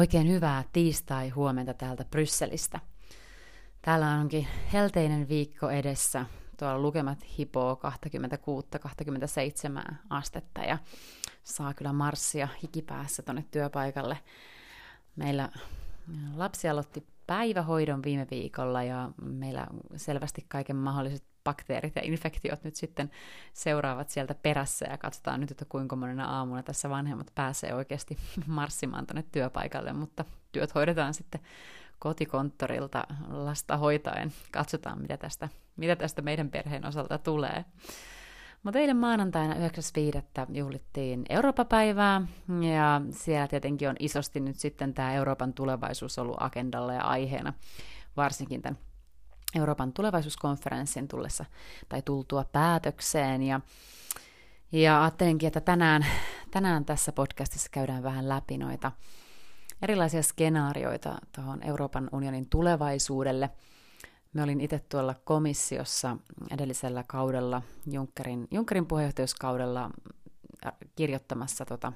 Oikein hyvää tiistai-huomenta täältä Brysselistä. Täällä onkin helteinen viikko edessä. Tuolla lukemat hipoo 26-27 astetta ja saa kyllä marssia hikipäässä tuonne työpaikalle. Meillä lapsi aloitti päivähoidon viime viikolla ja meillä selvästi kaiken mahdolliset bakteerit ja infektiot nyt sitten seuraavat sieltä perässä ja katsotaan nyt, että kuinka monena aamuna tässä vanhemmat pääsee oikeasti marssimaan tuonne työpaikalle, mutta työt hoidetaan sitten kotikonttorilta lasta hoitaen. Katsotaan, mitä tästä, mitä tästä meidän perheen osalta tulee. Mutta eilen maanantaina 9.5. juhlittiin Eurooppa-päivää, ja siellä tietenkin on isosti nyt sitten tämä Euroopan tulevaisuus ollut agendalla ja aiheena, varsinkin tämän Euroopan tulevaisuuskonferenssin tullessa tai tultua päätökseen. Ja, ja ajattelinkin, että tänään, tänään tässä podcastissa käydään vähän läpi noita erilaisia skenaarioita tuohon Euroopan unionin tulevaisuudelle. Me olin itse tuolla komissiossa edellisellä kaudella, Junckerin, Junckerin puheenjohtajuuskaudella kirjoittamassa tota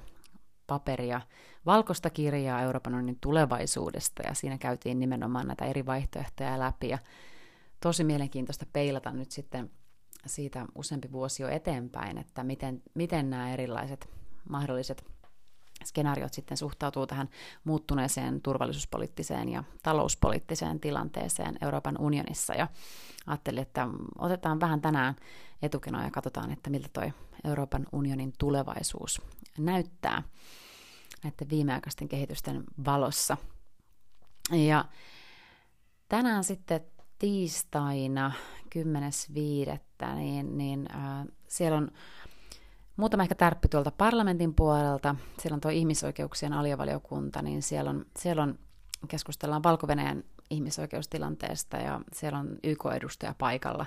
paperia, valkoista kirjaa Euroopan unionin tulevaisuudesta, ja siinä käytiin nimenomaan näitä eri vaihtoehtoja läpi, ja tosi mielenkiintoista peilata nyt sitten siitä useampi vuosi jo eteenpäin, että miten, miten nämä erilaiset mahdolliset skenaariot sitten suhtautuu tähän muuttuneeseen turvallisuuspoliittiseen ja talouspoliittiseen tilanteeseen Euroopan unionissa. Ja ajattelin, että otetaan vähän tänään etukenoa ja katsotaan, että miltä toi Euroopan unionin tulevaisuus näyttää näiden viimeaikaisten kehitysten valossa. Ja tänään sitten tiistaina 10.5. niin, niin äh, siellä on muutama ehkä tärppi tuolta parlamentin puolelta. Siellä on tuo ihmisoikeuksien aliavaliokunta, niin siellä on, siellä on keskustellaan valko ihmisoikeustilanteesta ja siellä on YK-edustaja paikalla.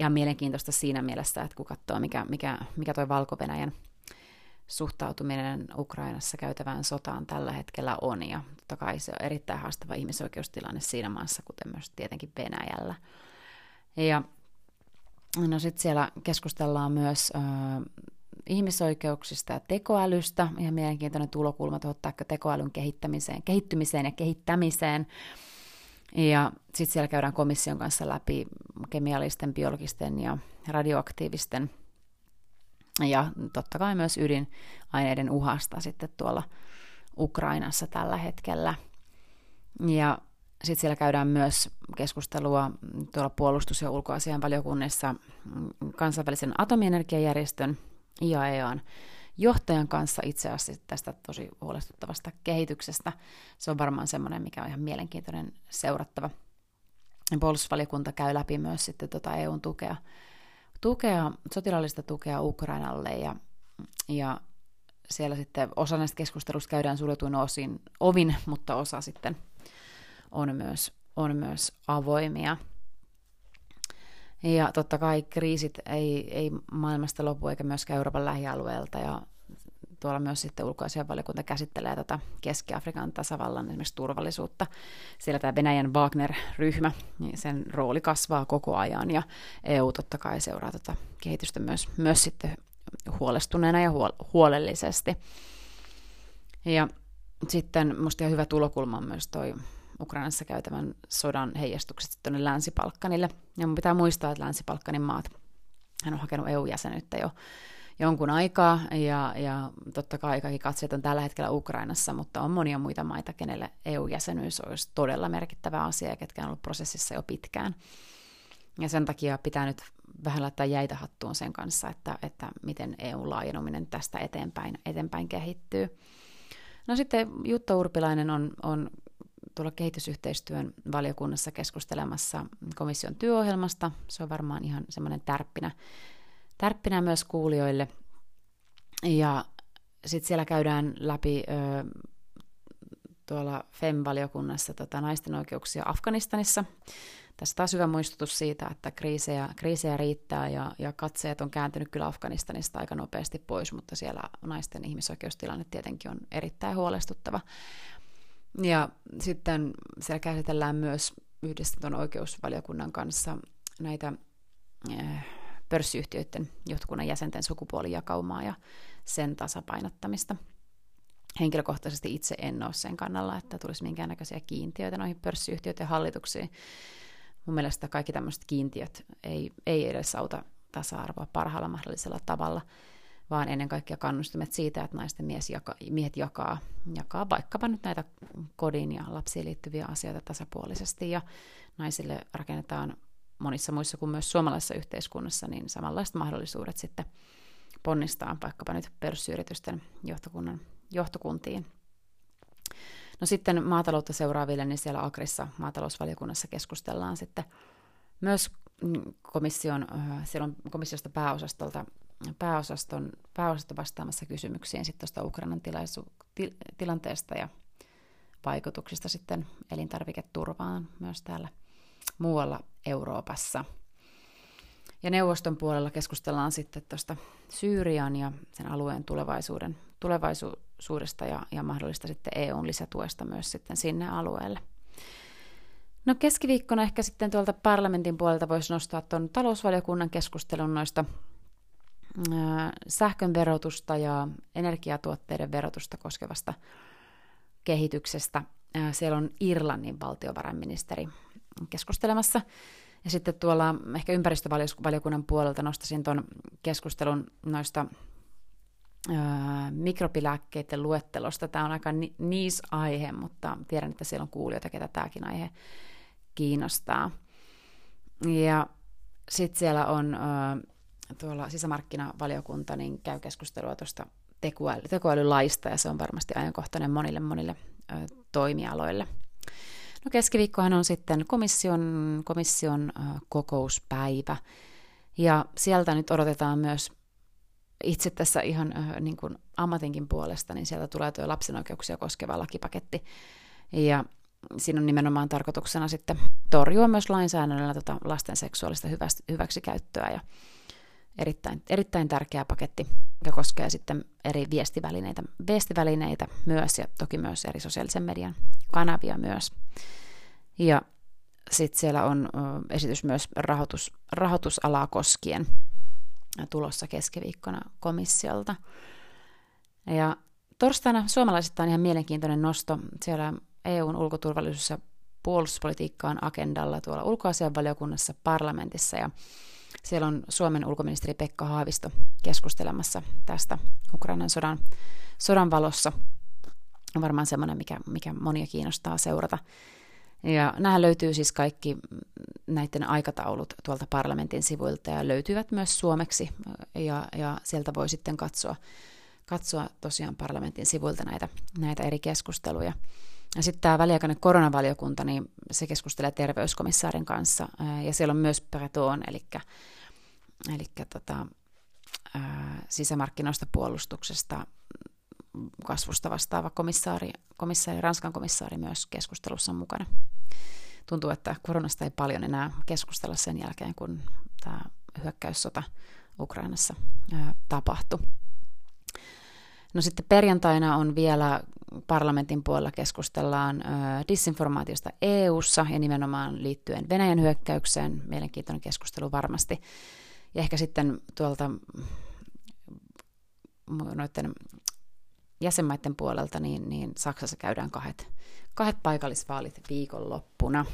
Ihan mielenkiintoista siinä mielessä, että kun katsoo, mikä, mikä, mikä toi valko suhtautuminen Ukrainassa käytävään sotaan tällä hetkellä on. Ja totta kai se on erittäin haastava ihmisoikeustilanne siinä maassa, kuten myös tietenkin Venäjällä. Ja no sitten siellä keskustellaan myös äh, ihmisoikeuksista ja tekoälystä. Ihan mielenkiintoinen tulokulma tuohon tekoälyn kehittämiseen, kehittymiseen ja kehittämiseen. Ja sitten siellä käydään komission kanssa läpi kemiallisten, biologisten ja radioaktiivisten – ja totta kai myös ydinaineiden uhasta sitten tuolla Ukrainassa tällä hetkellä. Ja sitten siellä käydään myös keskustelua tuolla puolustus- ja ulkoasian valiokunnissa kansainvälisen atomienergiajärjestön IAEAn johtajan kanssa itse asiassa tästä tosi huolestuttavasta kehityksestä. Se on varmaan semmoinen, mikä on ihan mielenkiintoinen seurattava. Puolustusvaliokunta käy läpi myös sitten tuota EUn tukea tukea, sotilaallista tukea Ukrainalle ja, ja siellä sitten osa näistä keskustelusta käydään suljetuin osin, ovin, mutta osa sitten on myös, on myös avoimia. Ja totta kai kriisit ei, ei maailmasta lopu eikä myöskään Euroopan lähialueelta ja tuolla myös sitten ulkoasianvaliokunta käsittelee tätä Keski-Afrikan tasavallan esimerkiksi turvallisuutta. Siellä tämä Venäjän Wagner-ryhmä, niin sen rooli kasvaa koko ajan ja EU totta kai seuraa tätä kehitystä myös, myös sitten huolestuneena ja huol- huolellisesti. Ja sitten minusta ihan hyvä tulokulma on myös toi Ukrainassa käytävän sodan heijastukset tuonne Länsi-Palkkanille. Ja mun pitää muistaa, että Länsi-Palkkanin maat, hän on hakenut EU-jäsenyyttä jo jonkun aikaa, ja, ja totta kai kaikki katseet on tällä hetkellä Ukrainassa, mutta on monia muita maita, kenelle EU-jäsenyys olisi todella merkittävä asia, ketkä on ollut prosessissa jo pitkään. Ja sen takia pitää nyt vähän laittaa jäitä hattuun sen kanssa, että, että miten EU-laajenominen tästä eteenpäin, eteenpäin kehittyy. No sitten Jutta Urpilainen on, on tuolla kehitysyhteistyön valiokunnassa keskustelemassa komission työohjelmasta. Se on varmaan ihan semmoinen tärppinä tärppinä myös kuulijoille. Ja sitten siellä käydään läpi ö, tuolla FEM-valiokunnassa tota, naisten oikeuksia Afganistanissa. Tässä taas hyvä muistutus siitä, että kriisejä, kriisejä riittää ja, ja katseet on kääntynyt kyllä Afganistanista aika nopeasti pois, mutta siellä naisten ihmisoikeustilanne tietenkin on erittäin huolestuttava. Ja sitten siellä käsitellään myös yhdessä tuon oikeusvaliokunnan kanssa näitä äh, pörssiyhtiöiden johtokunnan jäsenten sukupuolijakaumaa ja sen tasapainottamista. henkilökohtaisesti itse en ole sen kannalla, että tulisi minkäännäköisiä kiintiöitä noihin pörssiyhtiöiden hallituksiin. Mun mielestä kaikki tämmöiset kiintiöt ei, ei edes auta tasa-arvoa parhaalla mahdollisella tavalla, vaan ennen kaikkea kannustimet siitä, että naisten mies jaka, miehet jakaa, jakaa vaikkapa nyt näitä kodin ja lapsiin liittyviä asioita tasapuolisesti, ja naisille rakennetaan monissa muissa kuin myös suomalaisessa yhteiskunnassa, niin samanlaiset mahdollisuudet sitten ponnistaa vaikkapa nyt pörssiyritysten johtokunnan, johtokuntiin. No sitten maataloutta seuraaville, niin siellä Agrissa maatalousvaliokunnassa keskustellaan sitten myös komission, siellä on komissiosta pääosastolta, pääosaston, pääosasto vastaamassa kysymyksiin sitten tuosta Ukrainan tilaisu, til, tilanteesta ja vaikutuksista sitten elintarviketurvaan myös täällä muualla Euroopassa. Ja neuvoston puolella keskustellaan sitten tuosta Syyrian ja sen alueen tulevaisuuden, tulevaisuudesta ja, ja mahdollista sitten EUn lisätuesta myös sitten sinne alueelle. No keskiviikkona ehkä sitten tuolta parlamentin puolelta voisi nostaa tuon talousvaliokunnan keskustelun noista sähkön verotusta ja energiatuotteiden verotusta koskevasta kehityksestä. Siellä on Irlannin valtiovarainministeri keskustelemassa. Ja sitten tuolla ehkä ympäristövaliokunnan puolelta nostasin tuon keskustelun noista mikrobilääkkeiden luettelosta. Tämä on aika ni- niis-aihe, mutta tiedän, että siellä on kuulijoita, ketä tämäkin aihe kiinnostaa. Ja sitten siellä on tuolla sisämarkkinavaliokunta, niin käy keskustelua tuosta tekoäly- tekoälylaista, ja se on varmasti ajankohtainen monille monille toimialoille. No keskiviikkohan on sitten komission, komission kokouspäivä, ja sieltä nyt odotetaan myös itse tässä ihan niin kuin ammatinkin puolesta, niin sieltä tulee tuo lapsen oikeuksia koskeva lakipaketti. Ja siinä on nimenomaan tarkoituksena sitten torjua myös lainsäädännöllä tota lasten seksuaalista hyväksikäyttöä ja erittäin, erittäin tärkeä paketti, joka koskee sitten eri viestivälineitä, viestivälineitä myös ja toki myös eri sosiaalisen median kanavia myös. Ja sitten siellä on esitys myös rahoitus, rahoitusalaa koskien tulossa keskiviikkona komissiolta. Ja torstaina suomalaisista on ihan mielenkiintoinen nosto. Siellä EUn ulkoturvallisuus- ja puolustuspolitiikka on agendalla tuolla ulkoasianvaliokunnassa parlamentissa ja siellä on Suomen ulkoministeri Pekka Haavisto keskustelemassa tästä Ukrainan sodan, sodan valossa. On varmaan semmoinen, mikä, mikä monia kiinnostaa seurata. Ja nämä löytyy siis kaikki näiden aikataulut tuolta parlamentin sivuilta ja löytyvät myös suomeksi ja, ja sieltä voi sitten katsoa, katsoa tosiaan parlamentin sivuilta näitä, näitä eri keskusteluja. Ja sitten tämä väliaikainen koronavaliokunta, niin se keskustelee terveyskomissaarin kanssa, ja siellä on myös Breton, eli, eli tota, sisämarkkinoista puolustuksesta kasvusta vastaava komissaari, komissaari, Ranskan komissaari myös keskustelussa mukana. Tuntuu, että koronasta ei paljon enää keskustella sen jälkeen, kun tämä hyökkäyssota Ukrainassa tapahtui. No sitten perjantaina on vielä parlamentin puolella keskustellaan disinformaatiosta EU:ssa ja nimenomaan liittyen Venäjän hyökkäykseen. Mielenkiintoinen keskustelu varmasti. Ja ehkä sitten tuolta noiden jäsenmaiden puolelta, niin, niin Saksassa käydään kahdet, kahdet paikallisvaalit viikonloppuna.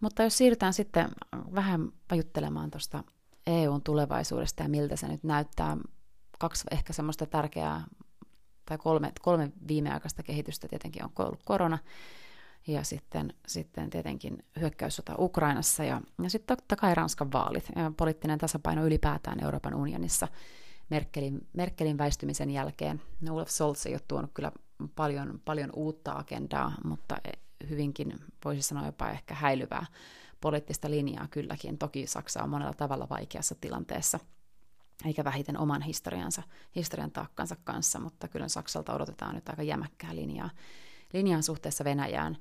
Mutta jos siirrytään sitten vähän pajuttelemaan tuosta EUn tulevaisuudesta ja miltä se nyt näyttää, kaksi ehkä semmoista tärkeää tai kolme, kolme viimeaikaista kehitystä tietenkin on ollut korona ja sitten, sitten tietenkin hyökkäyssota Ukrainassa ja, ja sitten totta kai Ranskan vaalit ja poliittinen tasapaino ylipäätään Euroopan unionissa Merkelin, Merkelin väistymisen jälkeen. No, Olaf Scholz ei ole tuonut kyllä paljon, paljon uutta agendaa, mutta hyvinkin voisi sanoa jopa ehkä häilyvää poliittista linjaa kylläkin. Toki Saksa on monella tavalla vaikeassa tilanteessa – eikä vähiten oman historiansa, historian taakkansa kanssa, mutta kyllä Saksalta odotetaan nyt aika jämäkkää linjaa, linjaa suhteessa Venäjään,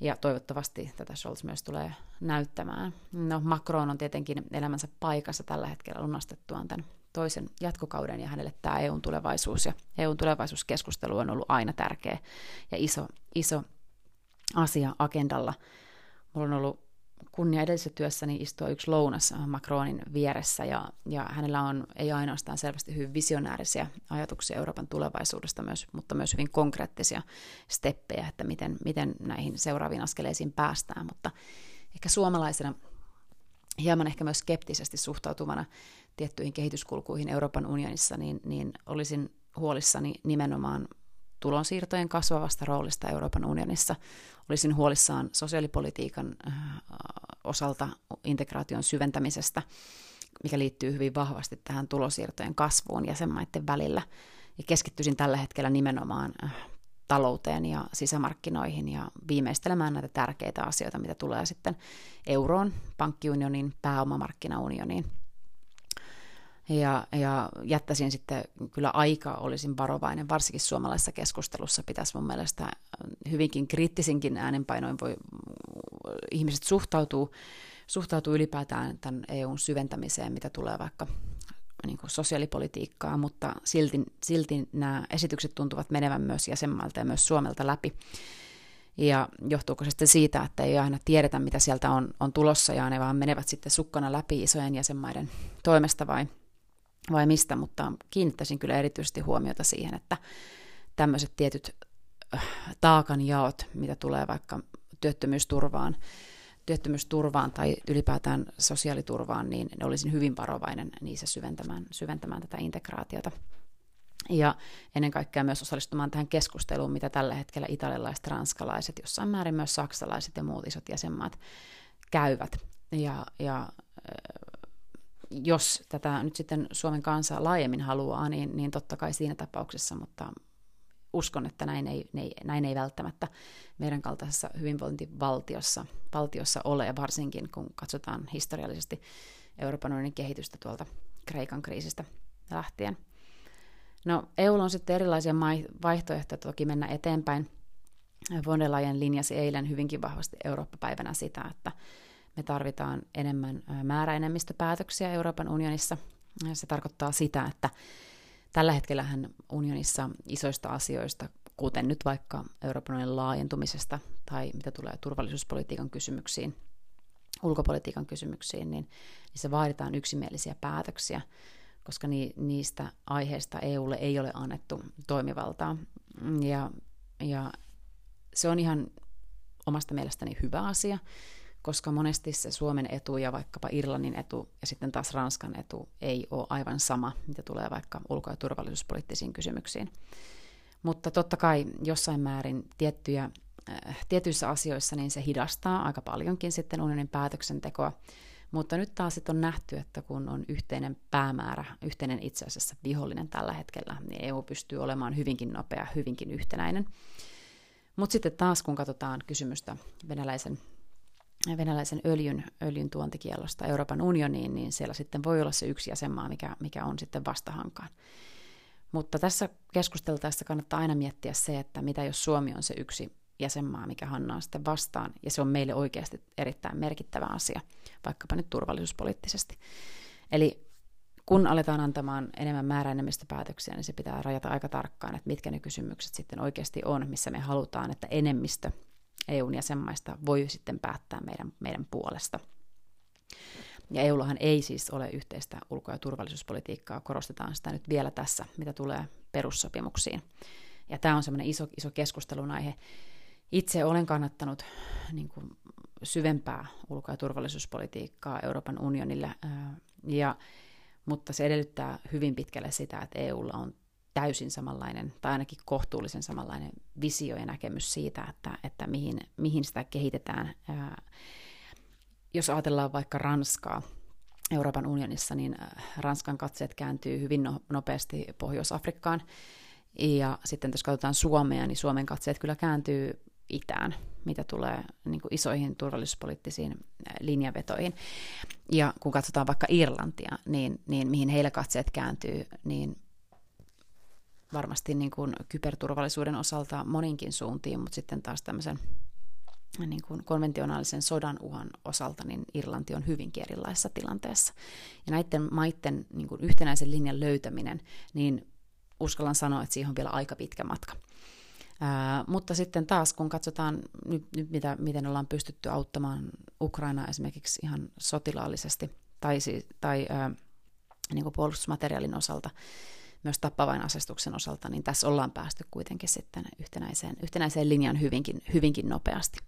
ja toivottavasti tätä Scholz myös tulee näyttämään. No Macron on tietenkin elämänsä paikassa tällä hetkellä lunastettuaan tämän toisen jatkokauden, ja hänelle tämä EUn tulevaisuus ja EUn tulevaisuuskeskustelu on ollut aina tärkeä ja iso, iso asia agendalla. Mulla on ollut kunnia edellisessä työssäni istua yksi lounas Macronin vieressä ja, ja hänellä on ei ainoastaan selvästi hyvin visionäärisiä ajatuksia Euroopan tulevaisuudesta, myös, mutta myös hyvin konkreettisia steppejä, että miten, miten näihin seuraaviin askeleisiin päästään, mutta ehkä suomalaisena hieman ehkä myös skeptisesti suhtautuvana tiettyihin kehityskulkuihin Euroopan unionissa, niin, niin olisin huolissani nimenomaan tulonsiirtojen kasvavasta roolista Euroopan unionissa. Olisin huolissaan sosiaalipolitiikan äh, osalta integraation syventämisestä, mikä liittyy hyvin vahvasti tähän tulonsiirtojen kasvuun jäsenmaiden välillä. Ja keskittyisin tällä hetkellä nimenomaan äh, talouteen ja sisämarkkinoihin ja viimeistelemään näitä tärkeitä asioita, mitä tulee sitten euroon, pankkiunionin, pääomamarkkinaunioniin – ja, ja jättäisin sitten kyllä aika, olisin varovainen, varsinkin suomalaisessa keskustelussa pitäisi mun mielestä hyvinkin kriittisinkin äänenpainoin voi, ihmiset suhtautuu, suhtautuu ylipäätään tämän EUn syventämiseen, mitä tulee vaikka niin kuin sosiaalipolitiikkaa, mutta silti, silti nämä esitykset tuntuvat menevän myös jäsenmaalta ja myös Suomelta läpi. Ja johtuuko se sitten siitä, että ei aina tiedetä, mitä sieltä on, on tulossa, ja ne vaan menevät sitten sukkana läpi isojen jäsenmaiden toimesta, vai vai mistä, mutta kiinnittäisin kyllä erityisesti huomiota siihen, että tämmöiset tietyt äh, taakanjaot, mitä tulee vaikka työttömyysturvaan, työttömyysturvaan tai ylipäätään sosiaaliturvaan, niin olisin hyvin varovainen niissä syventämään, syventämään tätä integraatiota. Ja ennen kaikkea myös osallistumaan tähän keskusteluun, mitä tällä hetkellä italialaiset, ranskalaiset, jossain määrin myös saksalaiset ja muut isot jäsenmaat käyvät. Ja, ja jos tätä nyt sitten Suomen kansa laajemmin haluaa, niin, niin totta kai siinä tapauksessa, mutta uskon, että näin ei, näin ei välttämättä meidän kaltaisessa hyvinvointivaltiossa valtiossa ole, varsinkin kun katsotaan historiallisesti Euroopan unionin kehitystä tuolta Kreikan kriisistä lähtien. No, EU on sitten erilaisia vaihtoehtoja toki mennä eteenpäin. Von der Leyen linjasi eilen hyvinkin vahvasti Eurooppa-päivänä sitä, että me tarvitaan enemmän määräenemmistöpäätöksiä Euroopan unionissa. Se tarkoittaa sitä, että tällä hetkellä unionissa isoista asioista, kuten nyt vaikka Euroopan unionin laajentumisesta tai mitä tulee turvallisuuspolitiikan kysymyksiin, ulkopolitiikan kysymyksiin, niin niissä vaaditaan yksimielisiä päätöksiä, koska ni, niistä aiheista EUlle ei ole annettu toimivaltaa. Ja, ja se on ihan omasta mielestäni hyvä asia, koska monesti se Suomen etu ja vaikkapa Irlannin etu ja sitten taas Ranskan etu ei ole aivan sama, mitä tulee vaikka ulko- ja turvallisuuspoliittisiin kysymyksiin. Mutta totta kai jossain määrin tiettyjä, äh, tietyissä asioissa niin se hidastaa aika paljonkin sitten unionin päätöksentekoa, mutta nyt taas sitten on nähty, että kun on yhteinen päämäärä, yhteinen itse asiassa vihollinen tällä hetkellä, niin EU pystyy olemaan hyvinkin nopea, hyvinkin yhtenäinen. Mutta sitten taas kun katsotaan kysymystä venäläisen venäläisen öljyn, öljyn tuontikielosta Euroopan unioniin, niin siellä sitten voi olla se yksi jäsenmaa, mikä, mikä on sitten vastahankaan. Mutta tässä keskusteltaessa kannattaa aina miettiä se, että mitä jos Suomi on se yksi jäsenmaa, mikä hannaa sitten vastaan, ja se on meille oikeasti erittäin merkittävä asia, vaikkapa nyt turvallisuuspoliittisesti. Eli kun aletaan antamaan enemmän määräenemmistöpäätöksiä, niin se pitää rajata aika tarkkaan, että mitkä ne kysymykset sitten oikeasti on, missä me halutaan, että enemmistö EUn jäsenmaista voi sitten päättää meidän, meidän puolesta. Ja EUllahan ei siis ole yhteistä ulko- ja turvallisuuspolitiikkaa, korostetaan sitä nyt vielä tässä, mitä tulee perussopimuksiin. Ja tämä on semmoinen iso, iso keskustelun aihe. Itse olen kannattanut niin kuin, syvempää ulko- ja turvallisuuspolitiikkaa Euroopan unionille, ja, mutta se edellyttää hyvin pitkälle sitä, että EUlla on täysin samanlainen, tai ainakin kohtuullisen samanlainen visio ja näkemys siitä, että, että mihin, mihin sitä kehitetään. Jos ajatellaan vaikka Ranskaa, Euroopan unionissa, niin Ranskan katseet kääntyy hyvin no, nopeasti Pohjois-Afrikkaan. Ja sitten jos katsotaan Suomea, niin Suomen katseet kyllä kääntyy itään, mitä tulee niin kuin isoihin turvallisuuspoliittisiin linjavetoihin. Ja kun katsotaan vaikka Irlantia, niin, niin mihin heillä katseet kääntyy, niin varmasti niin kuin kyberturvallisuuden osalta moninkin suuntiin, mutta sitten taas tämmöisen niin kuin konventionaalisen sodan uhan osalta, niin Irlanti on hyvinkin erilaisessa tilanteessa. Ja näiden maiden niin kuin yhtenäisen linjan löytäminen, niin uskallan sanoa, että siihen on vielä aika pitkä matka. Ää, mutta sitten taas, kun katsotaan nyt, nyt mitä, miten ollaan pystytty auttamaan Ukrainaa esimerkiksi ihan sotilaallisesti tai, tai ää, niin kuin puolustusmateriaalin osalta, myös tappavainasestuksen osalta, niin tässä ollaan päästy kuitenkin sitten yhtenäiseen, yhtenäiseen linjaan hyvinkin, hyvinkin nopeasti.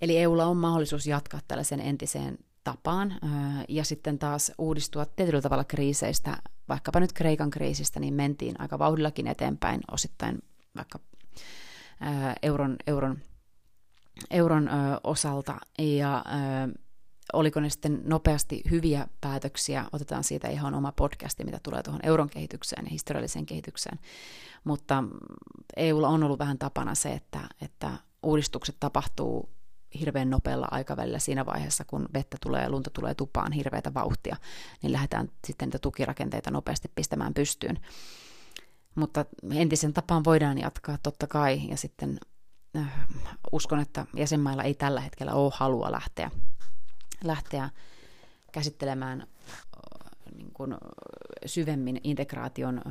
Eli EUlla on mahdollisuus jatkaa tällaisen entiseen tapaan ja sitten taas uudistua tietyllä tavalla kriiseistä, vaikkapa nyt Kreikan kriisistä, niin mentiin aika vauhdillakin eteenpäin osittain vaikka euron, euron, euron osalta ja oliko ne sitten nopeasti hyviä päätöksiä, otetaan siitä ihan oma podcasti, mitä tulee tuohon euron kehitykseen ja historialliseen kehitykseen. Mutta EUlla on ollut vähän tapana se, että, että uudistukset tapahtuu hirveän nopealla aikavälillä siinä vaiheessa, kun vettä tulee ja lunta tulee tupaan hirveätä vauhtia, niin lähdetään sitten niitä tukirakenteita nopeasti pistämään pystyyn. Mutta entisen tapaan voidaan jatkaa totta kai, ja sitten äh, uskon, että jäsenmailla ei tällä hetkellä ole halua lähteä lähteä käsittelemään niin kuin syvemmin integraation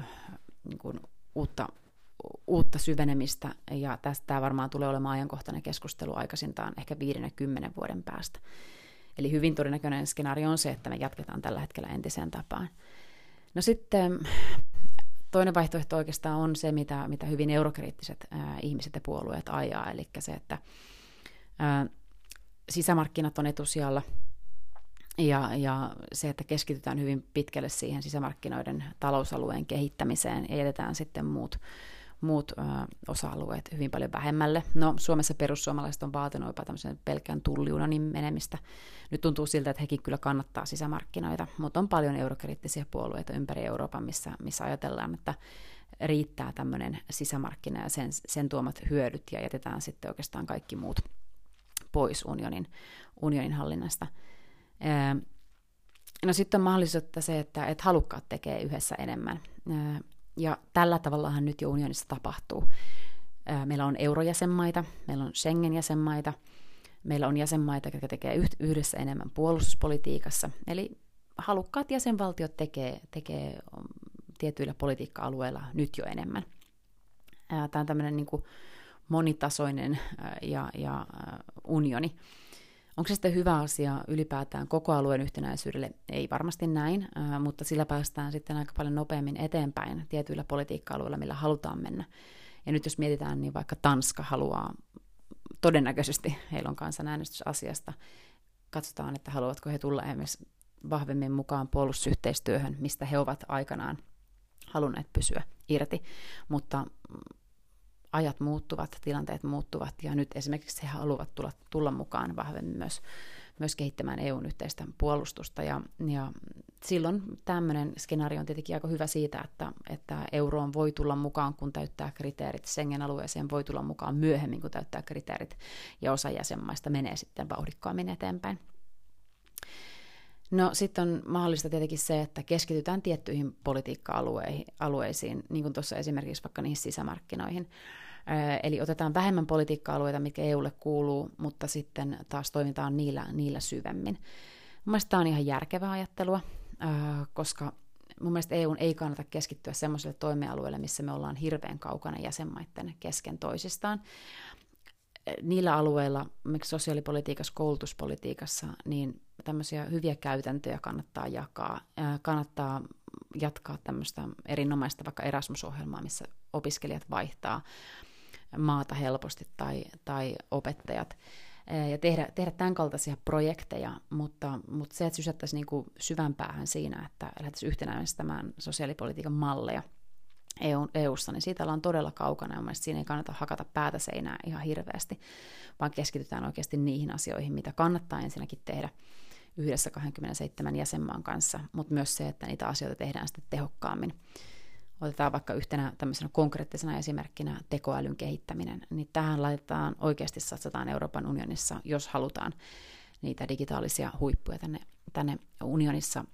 niin kuin uutta, uutta syvenemistä, ja tästä varmaan tulee olemaan ajankohtainen keskustelu aikaisintaan ehkä viiden ja kymmenen vuoden päästä. Eli hyvin todennäköinen skenaario on se, että me jatketaan tällä hetkellä entiseen tapaan. No sitten toinen vaihtoehto oikeastaan on se, mitä, mitä hyvin eurokriittiset ää, ihmiset ja puolueet ajaa, eli se, että ää, sisämarkkinat on etusijalla ja, ja se, että keskitytään hyvin pitkälle siihen sisämarkkinoiden talousalueen kehittämiseen ja jätetään sitten muut, muut ö, osa-alueet hyvin paljon vähemmälle. No, Suomessa perussuomalaiset on vaatinut jopa tämmöisen pelkän tulliunanin menemistä. Nyt tuntuu siltä, että hekin kyllä kannattaa sisämarkkinoita, mutta on paljon eurokriittisiä puolueita ympäri Euroopan, missä, missä ajatellaan, että riittää tämmöinen sisämarkkina ja sen, sen tuomat hyödyt ja jätetään sitten oikeastaan kaikki muut pois unionin, unionin hallinnasta. No sitten on mahdollisuutta se, että, että halukkaat tekee yhdessä enemmän. Ja tällä tavallahan nyt jo unionissa tapahtuu. Meillä on eurojäsenmaita, meillä on Schengen-jäsenmaita, meillä on jäsenmaita, jotka tekee yhdessä enemmän puolustuspolitiikassa. Eli halukkaat jäsenvaltiot tekee, tekee um, tietyillä politiikka-alueilla nyt jo enemmän. Tämä on tämmöinen niin kuin monitasoinen ja, ja unioni. Onko se sitten hyvä asia ylipäätään koko alueen yhtenäisyydelle? Ei varmasti näin, mutta sillä päästään sitten aika paljon nopeammin eteenpäin tietyillä politiikka-alueilla, millä halutaan mennä. Ja nyt jos mietitään, niin vaikka Tanska haluaa, todennäköisesti heillä on kansanäänestys asiasta, katsotaan, että haluavatko he tulla esimerkiksi vahvemmin mukaan puolustusyhteistyöhön, mistä he ovat aikanaan halunneet pysyä irti. Mutta ajat muuttuvat, tilanteet muuttuvat ja nyt esimerkiksi he haluavat tulla, tulla mukaan vahvemmin myös, myös kehittämään EUn yhteistä puolustusta ja, ja silloin tämmöinen skenaario on tietenkin aika hyvä siitä, että, että euroon voi tulla mukaan, kun täyttää kriteerit, Schengen-alueeseen voi tulla mukaan myöhemmin, kun täyttää kriteerit ja osa jäsenmaista menee sitten vauhdikkaammin eteenpäin. No sitten on mahdollista tietenkin se, että keskitytään tiettyihin politiikka-alueisiin, niin kuin tuossa esimerkiksi vaikka niihin sisämarkkinoihin. Eli otetaan vähemmän politiikka-alueita, mitkä EUlle kuuluu, mutta sitten taas toimitaan niillä, niillä syvemmin. Mielestäni tämä on ihan järkevää ajattelua, koska mun mielestä EU ei kannata keskittyä semmoiselle toimialueelle, missä me ollaan hirveän kaukana jäsenmaiden kesken toisistaan. Niillä alueilla, miksi sosiaalipolitiikassa, koulutuspolitiikassa, niin tämmöisiä hyviä käytäntöjä kannattaa jakaa. Kannattaa jatkaa tämmöistä erinomaista vaikka Erasmus-ohjelmaa, missä opiskelijat vaihtaa maata helposti tai, tai opettajat ja tehdä, tehdä tämän kaltaisia projekteja, mutta, mutta se, että sysättäisiin niin syvän päähän siinä, että lähdettäisiin yhtenäistämään sosiaalipolitiikan malleja EU, EU-ssa, niin siitä ollaan todella kaukana, ja mielestäni siinä ei kannata hakata päätä seinää ihan hirveästi, vaan keskitytään oikeasti niihin asioihin, mitä kannattaa ensinnäkin tehdä yhdessä 27 jäsenmaan kanssa, mutta myös se, että niitä asioita tehdään sitten tehokkaammin. Otetaan vaikka yhtenä tämmöisenä konkreettisena esimerkkinä tekoälyn kehittäminen, niin tähän laitetaan oikeasti satsataan Euroopan unionissa, jos halutaan niitä digitaalisia huippuja tänne, tänne unionissa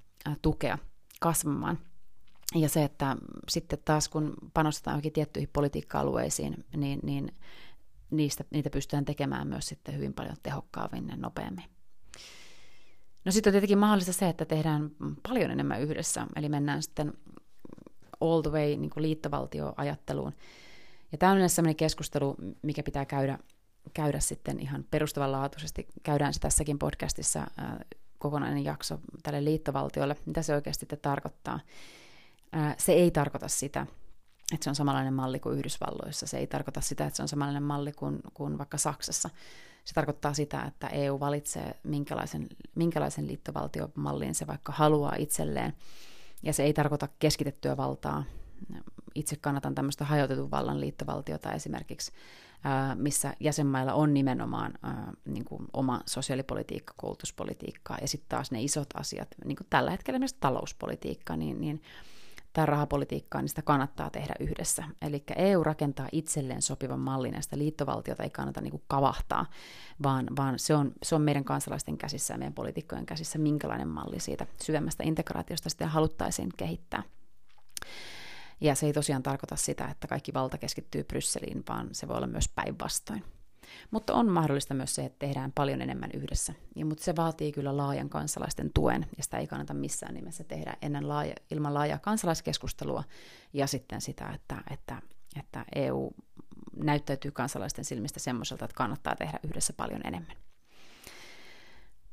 tukea kasvamaan. Ja se, että sitten taas kun panostetaan johonkin tiettyihin politiikka-alueisiin, niin, niin niistä, niitä pystytään tekemään myös sitten hyvin paljon tehokkaammin ja nopeammin. No sitten on tietenkin mahdollista se, että tehdään paljon enemmän yhdessä, eli mennään sitten all the way niin kuin liittovaltioajatteluun. Ja tämä on sellainen keskustelu, mikä pitää käydä, käydä sitten ihan perustavanlaatuisesti. Käydään se tässäkin podcastissa äh, kokonainen jakso tälle liittovaltiolle, mitä se oikeasti tarkoittaa. Se ei tarkoita sitä, että se on samanlainen malli kuin Yhdysvalloissa. Se ei tarkoita sitä, että se on samanlainen malli kuin, kuin vaikka Saksassa. Se tarkoittaa sitä, että EU valitsee, minkälaisen, minkälaisen liittovaltiomallin se vaikka haluaa itselleen. Ja se ei tarkoita keskitettyä valtaa. Itse kannatan tämmöistä hajautetun vallan liittovaltiota esimerkiksi, missä jäsenmailla on nimenomaan niin kuin oma sosiaalipolitiikka, koulutuspolitiikka ja sitten taas ne isot asiat, niin kuin tällä hetkellä myös talouspolitiikka, niin, niin tai rahapolitiikkaa, niin sitä kannattaa tehdä yhdessä. Eli EU rakentaa itselleen sopivan mallin, ja sitä liittovaltiota ei kannata niin kuin kavahtaa, vaan, vaan se, on, se on meidän kansalaisten käsissä ja meidän poliitikkojen käsissä, minkälainen malli siitä syvemmästä integraatiosta sitten haluttaisiin kehittää. Ja se ei tosiaan tarkoita sitä, että kaikki valta keskittyy Brysseliin, vaan se voi olla myös päinvastoin. Mutta on mahdollista myös se, että tehdään paljon enemmän yhdessä. Ja, mutta se vaatii kyllä laajan kansalaisten tuen, ja sitä ei kannata missään nimessä tehdä ennen laaja, ilman laajaa kansalaiskeskustelua ja sitten sitä, että, että, että EU näyttäytyy kansalaisten silmistä semmoiselta, että kannattaa tehdä yhdessä paljon enemmän.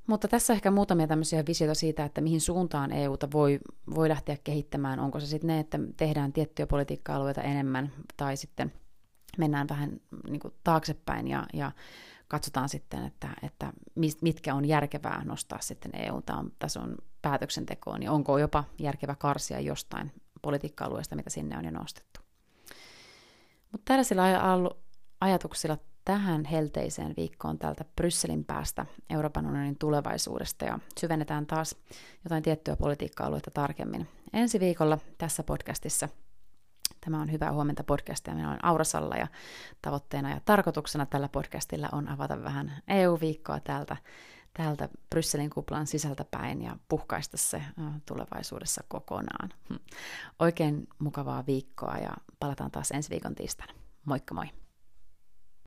Mutta tässä ehkä muutamia tämmöisiä visioita siitä, että mihin suuntaan EUta voi, voi lähteä kehittämään. Onko se sitten ne, että tehdään tiettyjä politiikka-alueita enemmän, tai sitten mennään vähän niin kuin taaksepäin ja, ja katsotaan sitten, että, että mitkä on järkevää nostaa sitten EU-tason päätöksentekoon, niin onko jopa järkevä karsia jostain politiikka-alueesta, mitä sinne on jo nostettu. Mutta tällaisilla ajatuksilla tähän helteiseen viikkoon täältä Brysselin päästä Euroopan unionin tulevaisuudesta ja syvennetään taas jotain tiettyä politiikka-aluetta tarkemmin. Ensi viikolla tässä podcastissa – Tämä on Hyvää huomenta podcast ja minä olen Aurasalla ja tavoitteena ja tarkoituksena tällä podcastilla on avata vähän EU-viikkoa täältä, täältä Brysselin kuplan sisältä päin ja puhkaista se tulevaisuudessa kokonaan. Hm. Oikein mukavaa viikkoa ja palataan taas ensi viikon tiistaina. Moikka moi!